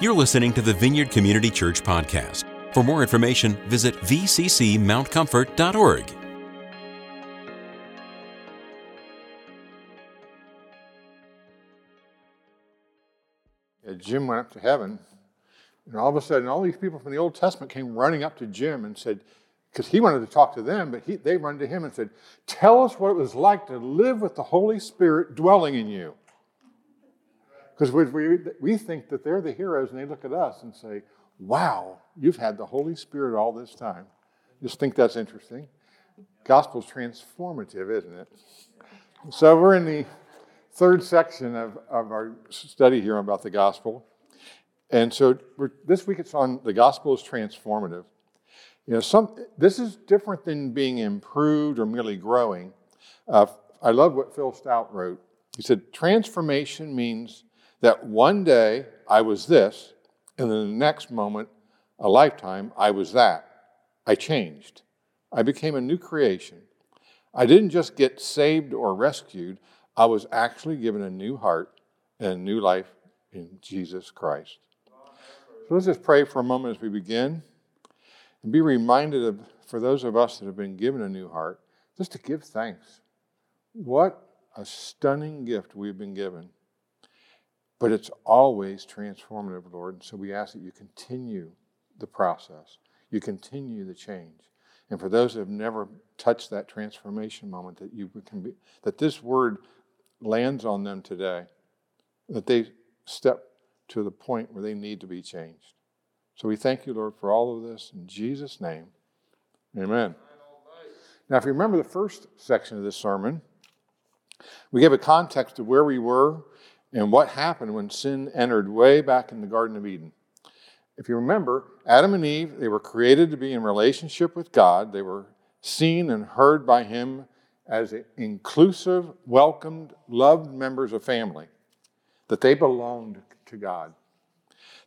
You're listening to the Vineyard Community Church podcast. For more information, visit vccmountcomfort.org. Yeah, Jim went up to heaven, and all of a sudden, all these people from the Old Testament came running up to Jim and said, because he wanted to talk to them, but he, they run to him and said, Tell us what it was like to live with the Holy Spirit dwelling in you. Because we, we, we think that they're the heroes, and they look at us and say, Wow, you've had the Holy Spirit all this time. Just think that's interesting. Gospel's transformative, isn't it? So we're in the third section of, of our study here about the gospel. And so this week it's on the gospel is transformative. You know, some, this is different than being improved or merely growing. Uh, I love what Phil Stout wrote. He said, Transformation means that one day I was this, and then the next moment, a lifetime, I was that. I changed. I became a new creation. I didn't just get saved or rescued, I was actually given a new heart and a new life in Jesus Christ. So let's just pray for a moment as we begin and be reminded of, for those of us that have been given a new heart, just to give thanks. What a stunning gift we've been given. But it's always transformative, Lord. And so we ask that you continue the process, you continue the change. And for those that have never touched that transformation moment, that you can be, that this word lands on them today, that they step to the point where they need to be changed. So we thank you, Lord, for all of this in Jesus' name. Amen. Now, if you remember the first section of this sermon, we gave a context of where we were and what happened when sin entered way back in the Garden of Eden. If you remember, Adam and Eve, they were created to be in relationship with God. They were seen and heard by Him as inclusive, welcomed, loved members of family, that they belonged to God.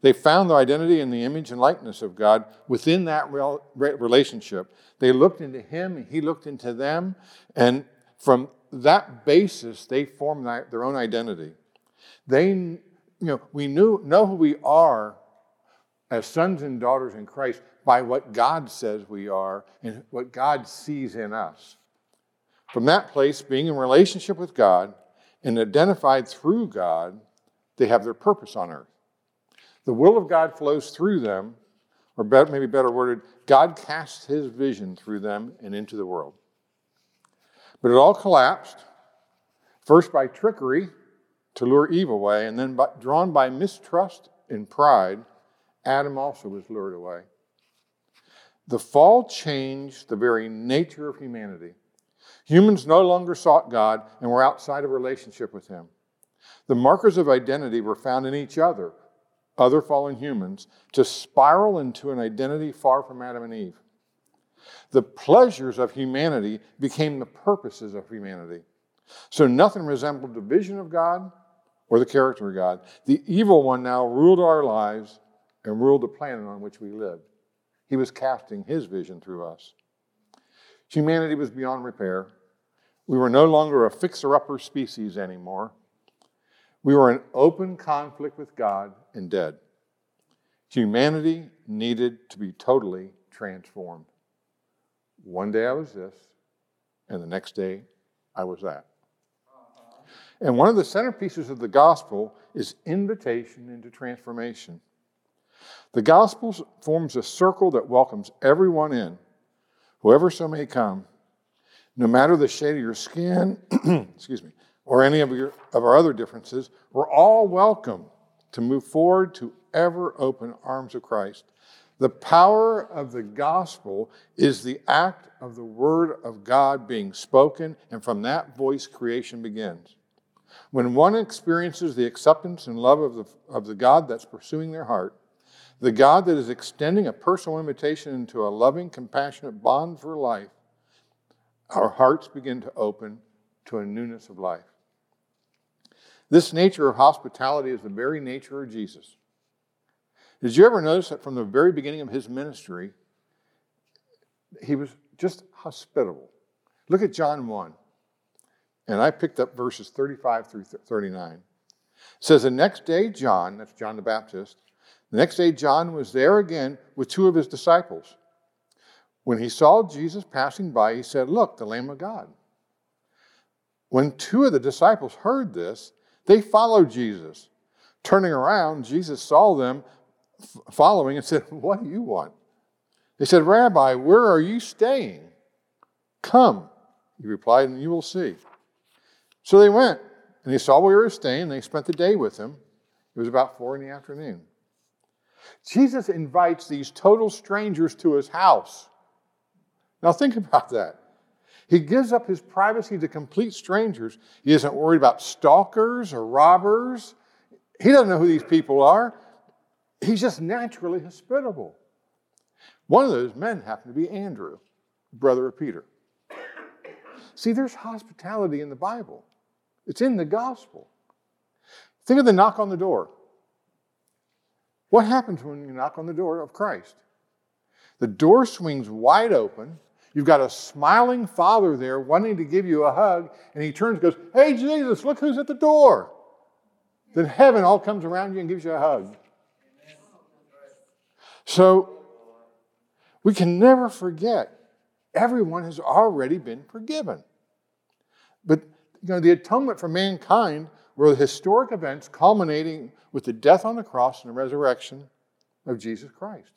They found their identity in the image and likeness of God within that relationship. They looked into Him, and He looked into them, and from that basis, they formed their own identity. They, you know, we knew, know who we are as sons and daughters in Christ by what God says we are and what God sees in us. From that place, being in relationship with God and identified through God, they have their purpose on earth. The will of God flows through them, or better, maybe better worded, God casts his vision through them and into the world. But it all collapsed, first by trickery to lure Eve away, and then by, drawn by mistrust and pride, Adam also was lured away. The fall changed the very nature of humanity. Humans no longer sought God and were outside of relationship with Him. The markers of identity were found in each other, other fallen humans, to spiral into an identity far from Adam and Eve. The pleasures of humanity became the purposes of humanity. So nothing resembled the vision of God or the character of God. The evil one now ruled our lives and ruled the planet on which we lived. He was casting his vision through us. Humanity was beyond repair. We were no longer a fixer upper species anymore. We were in open conflict with God and dead. Humanity needed to be totally transformed. One day I was this, and the next day I was that. And one of the centerpieces of the gospel is invitation into transformation. The gospel forms a circle that welcomes everyone in, whoever so may come, no matter the shade of your skin, excuse me, or any of, your, of our other differences, we're all welcome to move forward to ever open arms of Christ. The power of the gospel is the act of the word of God being spoken, and from that voice, creation begins. When one experiences the acceptance and love of the, of the God that's pursuing their heart, the God that is extending a personal invitation into a loving, compassionate bond for life, our hearts begin to open to a newness of life. This nature of hospitality is the very nature of Jesus. Did you ever notice that from the very beginning of his ministry, he was just hospitable? Look at John 1. And I picked up verses 35 through 39. It says, The next day, John, that's John the Baptist, The next day, John was there again with two of his disciples. When he saw Jesus passing by, he said, Look, the Lamb of God. When two of the disciples heard this, they followed Jesus. Turning around, Jesus saw them following and said, What do you want? They said, Rabbi, where are you staying? Come, he replied, and you will see. So they went, and they saw where he was staying, and they spent the day with him. It was about four in the afternoon. Jesus invites these total strangers to his house. Now, think about that. He gives up his privacy to complete strangers. He isn't worried about stalkers or robbers. He doesn't know who these people are. He's just naturally hospitable. One of those men happened to be Andrew, brother of Peter. See, there's hospitality in the Bible, it's in the gospel. Think of the knock on the door. What happens when you knock on the door of Christ? The door swings wide open. You've got a smiling father there wanting to give you a hug, and he turns and goes, Hey, Jesus, look who's at the door. Then heaven all comes around you and gives you a hug. So we can never forget everyone has already been forgiven. But you know, the atonement for mankind were the historic events culminating with the death on the cross and the resurrection of Jesus Christ.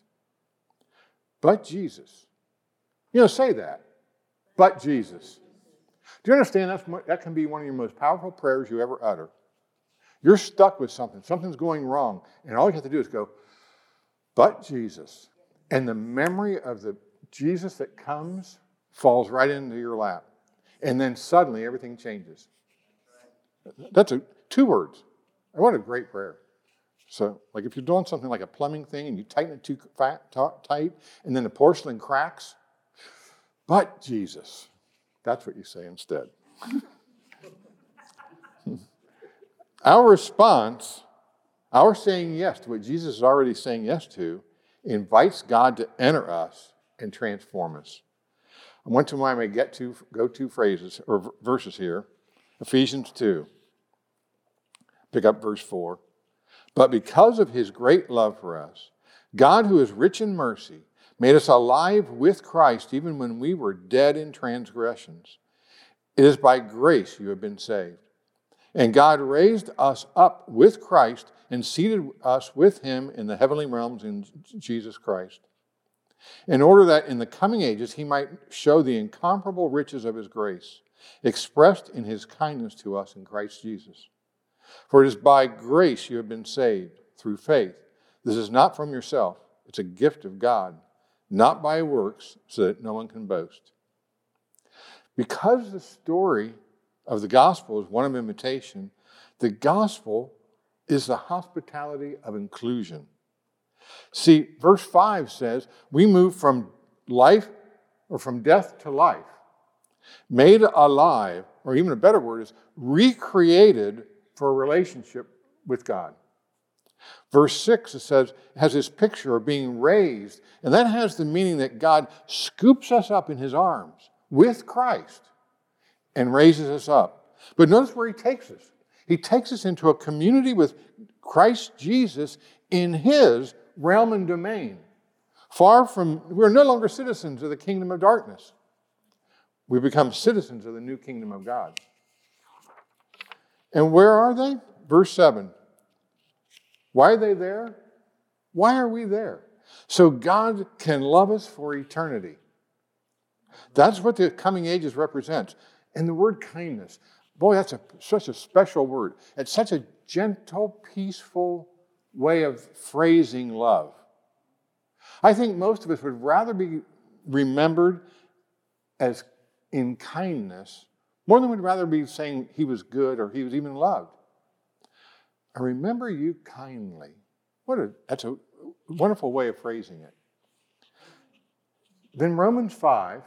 But Jesus. You know, say that. But Jesus. Do you understand that's, that can be one of your most powerful prayers you ever utter? You're stuck with something, something's going wrong, and all you have to do is go, but Jesus. And the memory of the Jesus that comes falls right into your lap. And then suddenly everything changes. That's a, two words. Oh, I want a great prayer. So, like if you're doing something like a plumbing thing and you tighten it too fat, tight, and then the porcelain cracks, but Jesus, that's what you say instead. our response, our saying yes to what Jesus is already saying yes to, invites God to enter us and transform us. I want to remind my get to go to phrases or verses here. Ephesians 2. Pick up verse 4. But because of his great love for us, God, who is rich in mercy, made us alive with Christ even when we were dead in transgressions. It is by grace you have been saved. And God raised us up with Christ and seated us with him in the heavenly realms in Jesus Christ, in order that in the coming ages he might show the incomparable riches of his grace, expressed in his kindness to us in Christ Jesus. For it is by grace you have been saved through faith. This is not from yourself, it's a gift of God, not by works, so that no one can boast. Because the story of the gospel is one of invitation, the gospel is the hospitality of inclusion. See, verse 5 says, we move from life or from death to life, made alive, or even a better word is recreated for a relationship with God. Verse 6, it says, has this picture of being raised, and that has the meaning that God scoops us up in his arms with Christ and raises us up. But notice where he takes us. He takes us into a community with Christ Jesus in his realm and domain. Far from, we're no longer citizens of the kingdom of darkness. We become citizens of the new kingdom of God. And where are they? Verse 7. Why are they there? Why are we there? So God can love us for eternity. That's what the coming ages represents. And the word kindness, boy, that's a, such a special word. It's such a gentle, peaceful way of phrasing love. I think most of us would rather be remembered as in kindness more than we'd rather be saying he was good or he was even loved. I remember you kindly. What a, that's a wonderful way of phrasing it. Then Romans 5,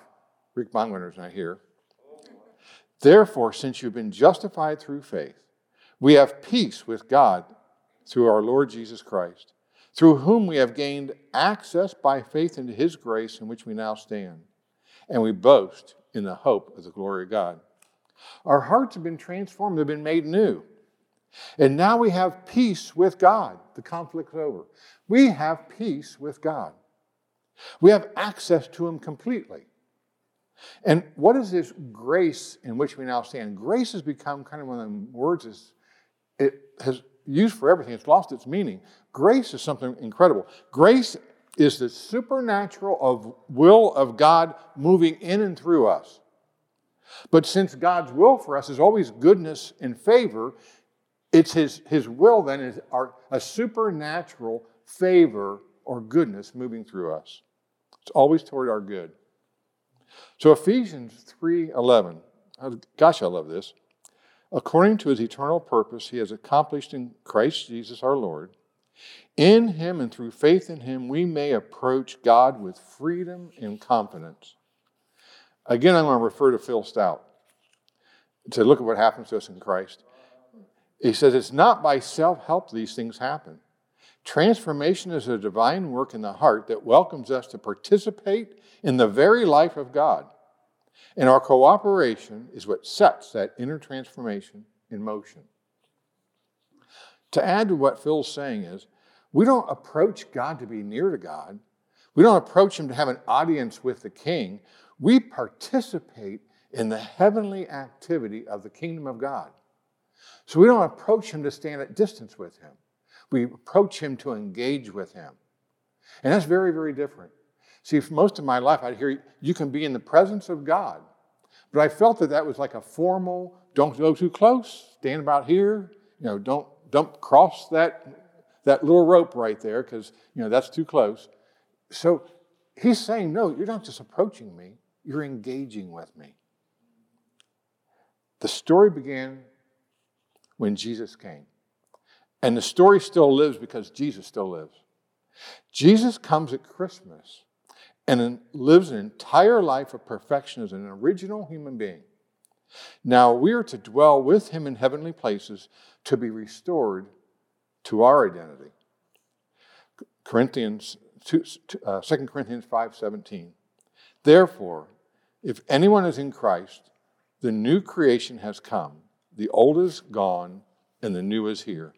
Rick Bongwinner's not here. Therefore, since you've been justified through faith, we have peace with God through our Lord Jesus Christ, through whom we have gained access by faith into his grace in which we now stand. And we boast in the hope of the glory of God. Our hearts have been transformed, they've been made new. And now we have peace with God. The conflict's over. We have peace with God. We have access to Him completely. And what is this grace in which we now stand? Grace has become kind of one of the words is it has used for everything. It's lost its meaning. Grace is something incredible. Grace is the supernatural of will of God moving in and through us. But since God's will for us is always goodness and favor, it's his, his will then is our, a supernatural favor or goodness moving through us. It's always toward our good. So Ephesians 3:11. Gosh, I love this. According to his eternal purpose, he has accomplished in Christ Jesus our Lord. In him and through faith in him, we may approach God with freedom and confidence. Again, I'm going to refer to Phil Stout to look at what happens to us in Christ. He says it's not by self help these things happen. Transformation is a divine work in the heart that welcomes us to participate in the very life of God. And our cooperation is what sets that inner transformation in motion. To add to what Phil's saying is, we don't approach God to be near to God. We don't approach Him to have an audience with the King. We participate in the heavenly activity of the kingdom of God. So we don't approach Him to stand at distance with Him. We approach Him to engage with Him. And that's very, very different. See, for most of my life, I'd hear you can be in the presence of God. But I felt that that was like a formal, don't go too close, stand about here, you know, don't, don't cross that, that little rope right there because, you know, that's too close. So he's saying, no, you're not just approaching me, you're engaging with me. The story began when Jesus came. And the story still lives because Jesus still lives. Jesus comes at Christmas and lives an entire life of perfection as an original human being. Now we are to dwell with him in heavenly places to be restored to our identity. Corinthians 2, uh, 2 Corinthians 5:17. Therefore, if anyone is in Christ, the new creation has come. The old is gone and the new is here.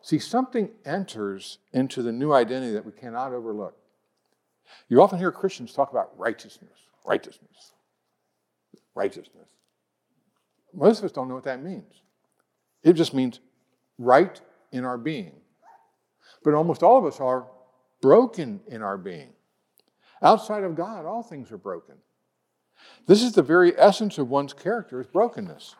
See, something enters into the new identity that we cannot overlook. You often hear Christians talk about righteousness, righteousness, righteousness. Most of us don't know what that means. It just means right in our being. But almost all of us are broken in our being. Outside of God, all things are broken. This is the very essence of one's character is brokenness.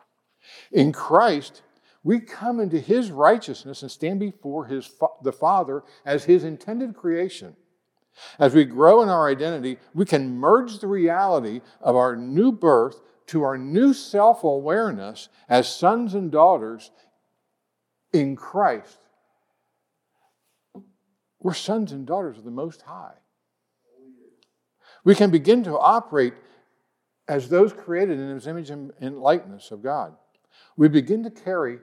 In Christ, we come into his righteousness and stand before his the Father as his intended creation. As we grow in our identity, we can merge the reality of our new birth to our new self awareness as sons and daughters in Christ. We're sons and daughters of the Most High. We can begin to operate as those created in His image and likeness of God. We begin to carry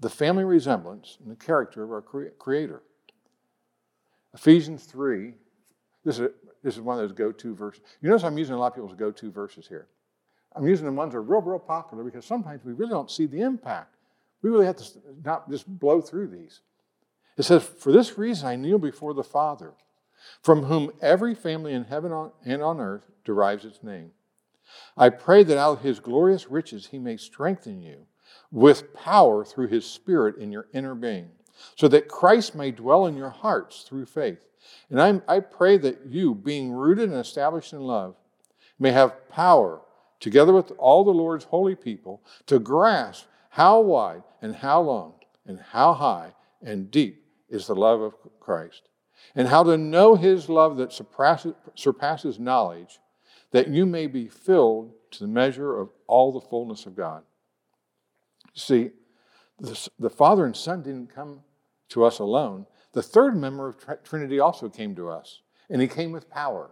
the family resemblance and the character of our Creator. Ephesians 3, this is, this is one of those go to verses. You notice I'm using a lot of people's go to verses here. I'm using the ones that are real, real popular because sometimes we really don't see the impact. We really have to not just blow through these. It says, For this reason I kneel before the Father, from whom every family in heaven and on earth derives its name. I pray that out of his glorious riches he may strengthen you with power through his Spirit in your inner being, so that Christ may dwell in your hearts through faith. And I, I pray that you, being rooted and established in love, may have power, together with all the Lord's holy people, to grasp how wide and how long and how high and deep is the love of Christ, and how to know his love that surpasses, surpasses knowledge, that you may be filled to the measure of all the fullness of God. See, the, the Father and Son didn't come to us alone. The third member of Trinity also came to us, and he came with power.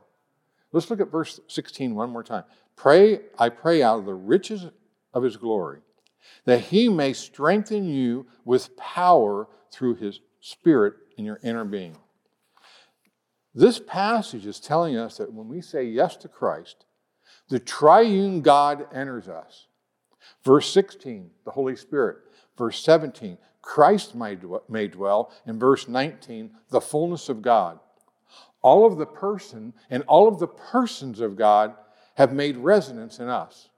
Let's look at verse 16 one more time. Pray, I pray out of the riches of his glory, that he may strengthen you with power through his spirit in your inner being. This passage is telling us that when we say yes to Christ, the triune God enters us. Verse 16, the Holy Spirit. verse 17, Christ may dwell. In verse 19, the fullness of God. All of the person and all of the persons of God have made resonance in us.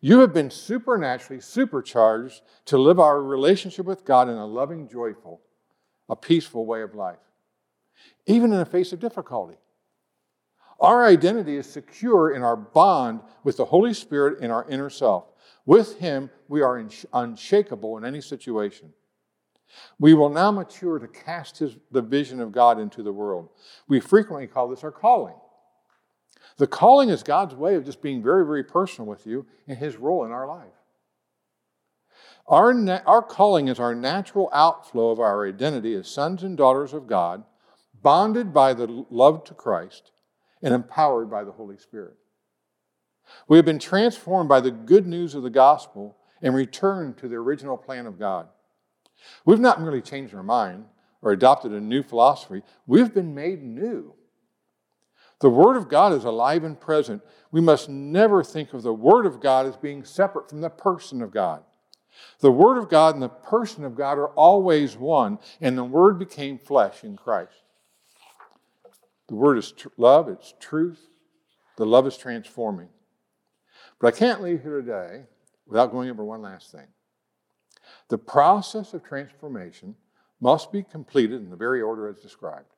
You have been supernaturally supercharged to live our relationship with God in a loving, joyful, a peaceful way of life, even in the face of difficulty. Our identity is secure in our bond with the Holy Spirit in our inner self. With Him, we are unshakable in any situation. We will now mature to cast his, the vision of God into the world. We frequently call this our calling. The calling is God's way of just being very, very personal with you and his role in our life. Our, na- our calling is our natural outflow of our identity as sons and daughters of God, bonded by the love to Christ and empowered by the Holy Spirit. We have been transformed by the good news of the gospel and returned to the original plan of God. We've not merely changed our mind or adopted a new philosophy, we've been made new. The Word of God is alive and present. We must never think of the Word of God as being separate from the person of God. The Word of God and the person of God are always one, and the Word became flesh in Christ. The Word is tr- love, it's truth. The love is transforming. But I can't leave here today without going over one last thing. The process of transformation must be completed in the very order as described.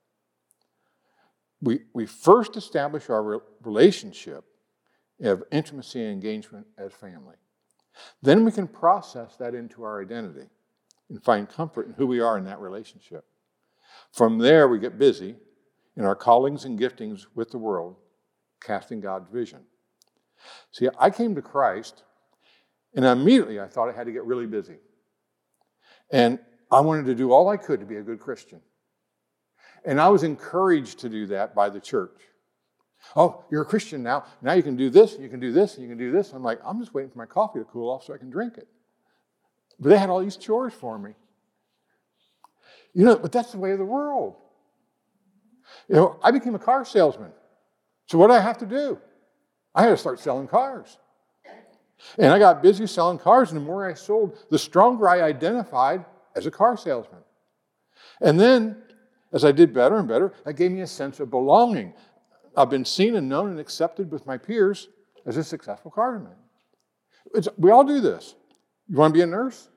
We, we first establish our re- relationship of intimacy and engagement as family. Then we can process that into our identity and find comfort in who we are in that relationship. From there, we get busy in our callings and giftings with the world, casting God's vision. See, I came to Christ, and immediately I thought I had to get really busy. And I wanted to do all I could to be a good Christian. And I was encouraged to do that by the church. Oh, you're a Christian now. Now you can do this, you can do this, you can do this. I'm like, I'm just waiting for my coffee to cool off so I can drink it. But they had all these chores for me. You know, but that's the way of the world. You know, I became a car salesman. So what do I have to do? I had to start selling cars. And I got busy selling cars, and the more I sold, the stronger I identified as a car salesman. And then, as I did better and better, that gave me a sense of belonging. I've been seen and known and accepted with my peers as a successful carman. We all do this. You want to be a nurse?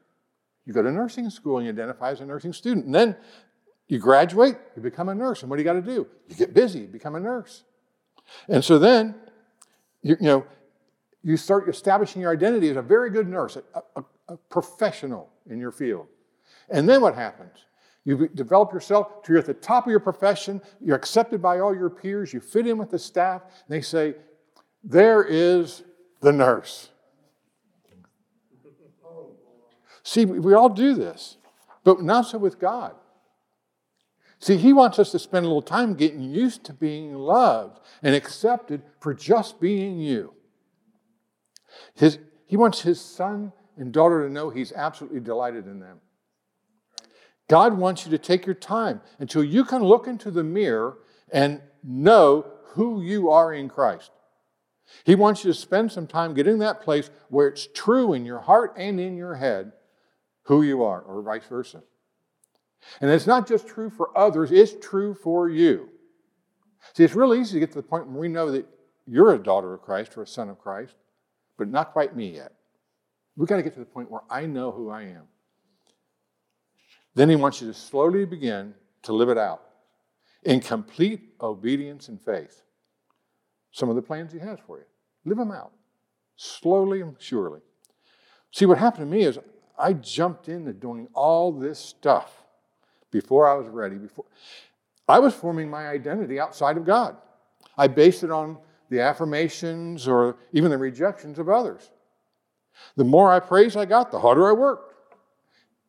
You go to nursing school and you identify as a nursing student. And then you graduate, you become a nurse. And what do you got to do? You get busy, become a nurse. And so then, you, you know, you start establishing your identity as a very good nurse, a, a, a professional in your field. And then what happens? You develop yourself to you're at the top of your profession, you're accepted by all your peers, you fit in with the staff, and they say, There is the nurse. See, we all do this, but not so with God. See, He wants us to spend a little time getting used to being loved and accepted for just being you. His, he wants his son and daughter to know he's absolutely delighted in them. God wants you to take your time until you can look into the mirror and know who you are in Christ. He wants you to spend some time getting that place where it's true in your heart and in your head who you are, or vice versa. And it's not just true for others, it's true for you. See, it's really easy to get to the point where we know that you're a daughter of Christ or a son of Christ but not quite me yet. We've got to get to the point where I know who I am. Then he wants you to slowly begin to live it out in complete obedience and faith. Some of the plans he has for you. Live them out slowly and surely. See, what happened to me is I jumped into doing all this stuff before I was ready. Before I was forming my identity outside of God. I based it on the affirmations or even the rejections of others. The more I praised, I got, the harder I worked.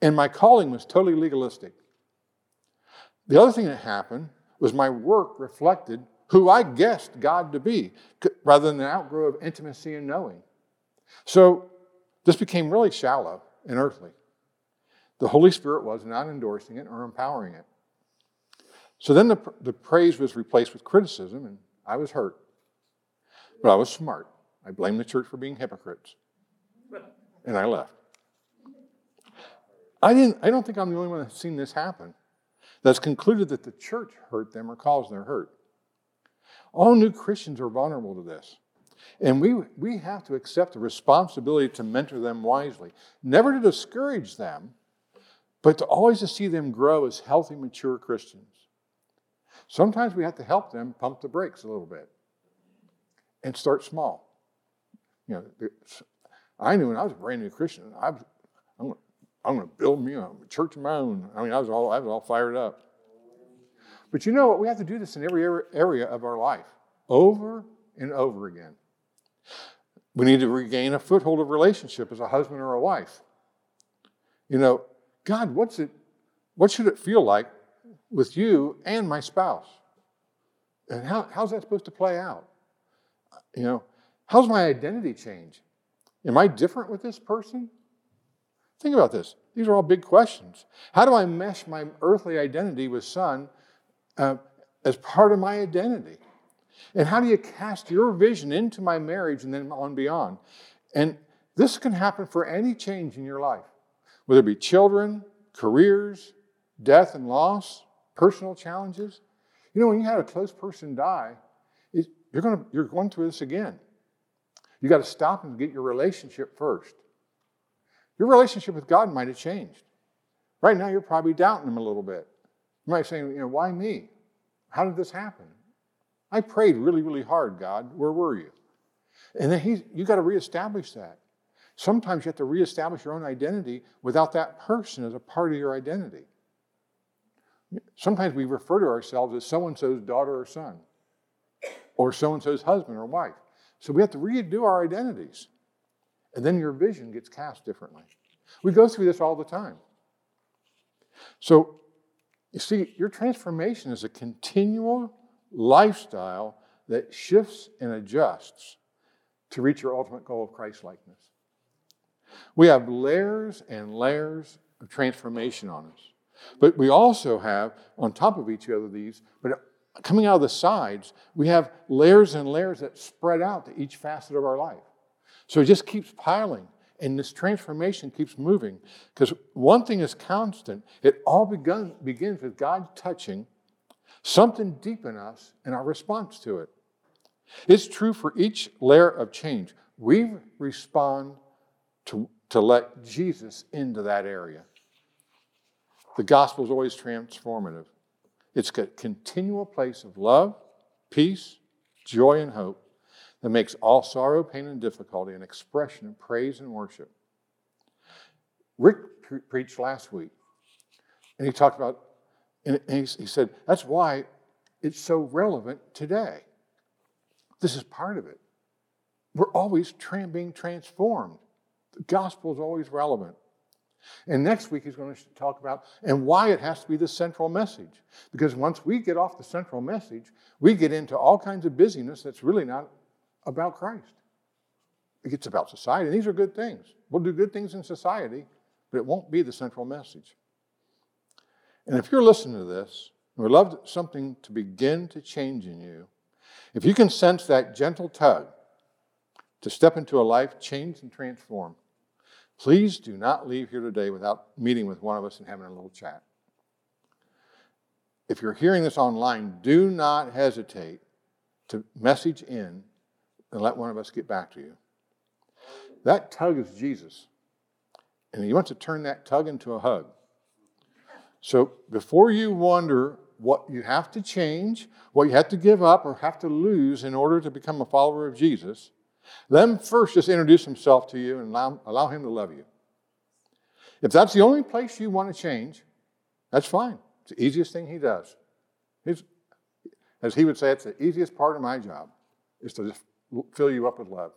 And my calling was totally legalistic. The other thing that happened was my work reflected who I guessed God to be, rather than an outgrow of intimacy and knowing. So this became really shallow and earthly. The Holy Spirit was not endorsing it or empowering it. So then the, the praise was replaced with criticism, and I was hurt. But I was smart. I blamed the church for being hypocrites. And I left. I, didn't, I don't think I'm the only one that's seen this happen, that's concluded that the church hurt them or caused their hurt. All new Christians are vulnerable to this. And we, we have to accept the responsibility to mentor them wisely, never to discourage them, but to always to see them grow as healthy, mature Christians. Sometimes we have to help them pump the brakes a little bit and start small. You know, I knew when I was a brand new Christian, I was, I'm going I'm going to build me a church of my own. I mean, I was all I was all fired up. But you know what? We have to do this in every area of our life, over and over again. We need to regain a foothold of relationship as a husband or a wife. You know, God, what's it? What should it feel like with you and my spouse? And how, how's that supposed to play out? You know, how's my identity change? Am I different with this person? Think about this. These are all big questions. How do I mesh my earthly identity with Son uh, as part of my identity? And how do you cast your vision into my marriage and then on beyond? And this can happen for any change in your life, whether it be children, careers, death and loss, personal challenges. You know, when you had a close person die, it, you're, gonna, you're going through this again. You got to stop and get your relationship first. Your relationship with God might have changed. Right now, you're probably doubting Him a little bit. You might say, you know, why me? How did this happen? I prayed really, really hard, God. Where were you? And then he's, you got to reestablish that. Sometimes you have to reestablish your own identity without that person as a part of your identity. Sometimes we refer to ourselves as so and so's daughter or son, or so and so's husband or wife. So we have to redo our identities. And then your vision gets cast differently. We go through this all the time. So, you see, your transformation is a continual lifestyle that shifts and adjusts to reach your ultimate goal of Christ likeness. We have layers and layers of transformation on us. But we also have, on top of each other, these, but coming out of the sides, we have layers and layers that spread out to each facet of our life. So it just keeps piling, and this transformation keeps moving. Because one thing is constant it all begun, begins with God touching something deep in us and our response to it. It's true for each layer of change. We respond to, to let Jesus into that area. The gospel is always transformative. It's a continual place of love, peace, joy, and hope that makes all sorrow, pain, and difficulty an expression of praise and worship. Rick pre- preached last week, and he talked about and he, he said, that's why it's so relevant today. This is part of it. We're always tra- being transformed. Gospel is always relevant. And next week he's going to talk about and why it has to be the central message. Because once we get off the central message, we get into all kinds of busyness that's really not about Christ. It gets about society. And these are good things. We'll do good things in society, but it won't be the central message. And if you're listening to this, and we'd love something to begin to change in you, if you can sense that gentle tug to step into a life changed and transformed, please do not leave here today without meeting with one of us and having a little chat. If you're hearing this online, do not hesitate to message in and let one of us get back to you. That tug is Jesus. And he wants to turn that tug into a hug. So before you wonder what you have to change, what you have to give up or have to lose in order to become a follower of Jesus, let him first just introduce himself to you and allow, allow him to love you. If that's the only place you want to change, that's fine. It's the easiest thing he does. He's, as he would say, it's the easiest part of my job, is to just fill you up with love.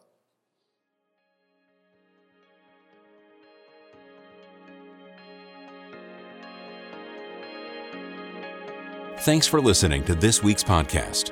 Thanks for listening to this week's podcast.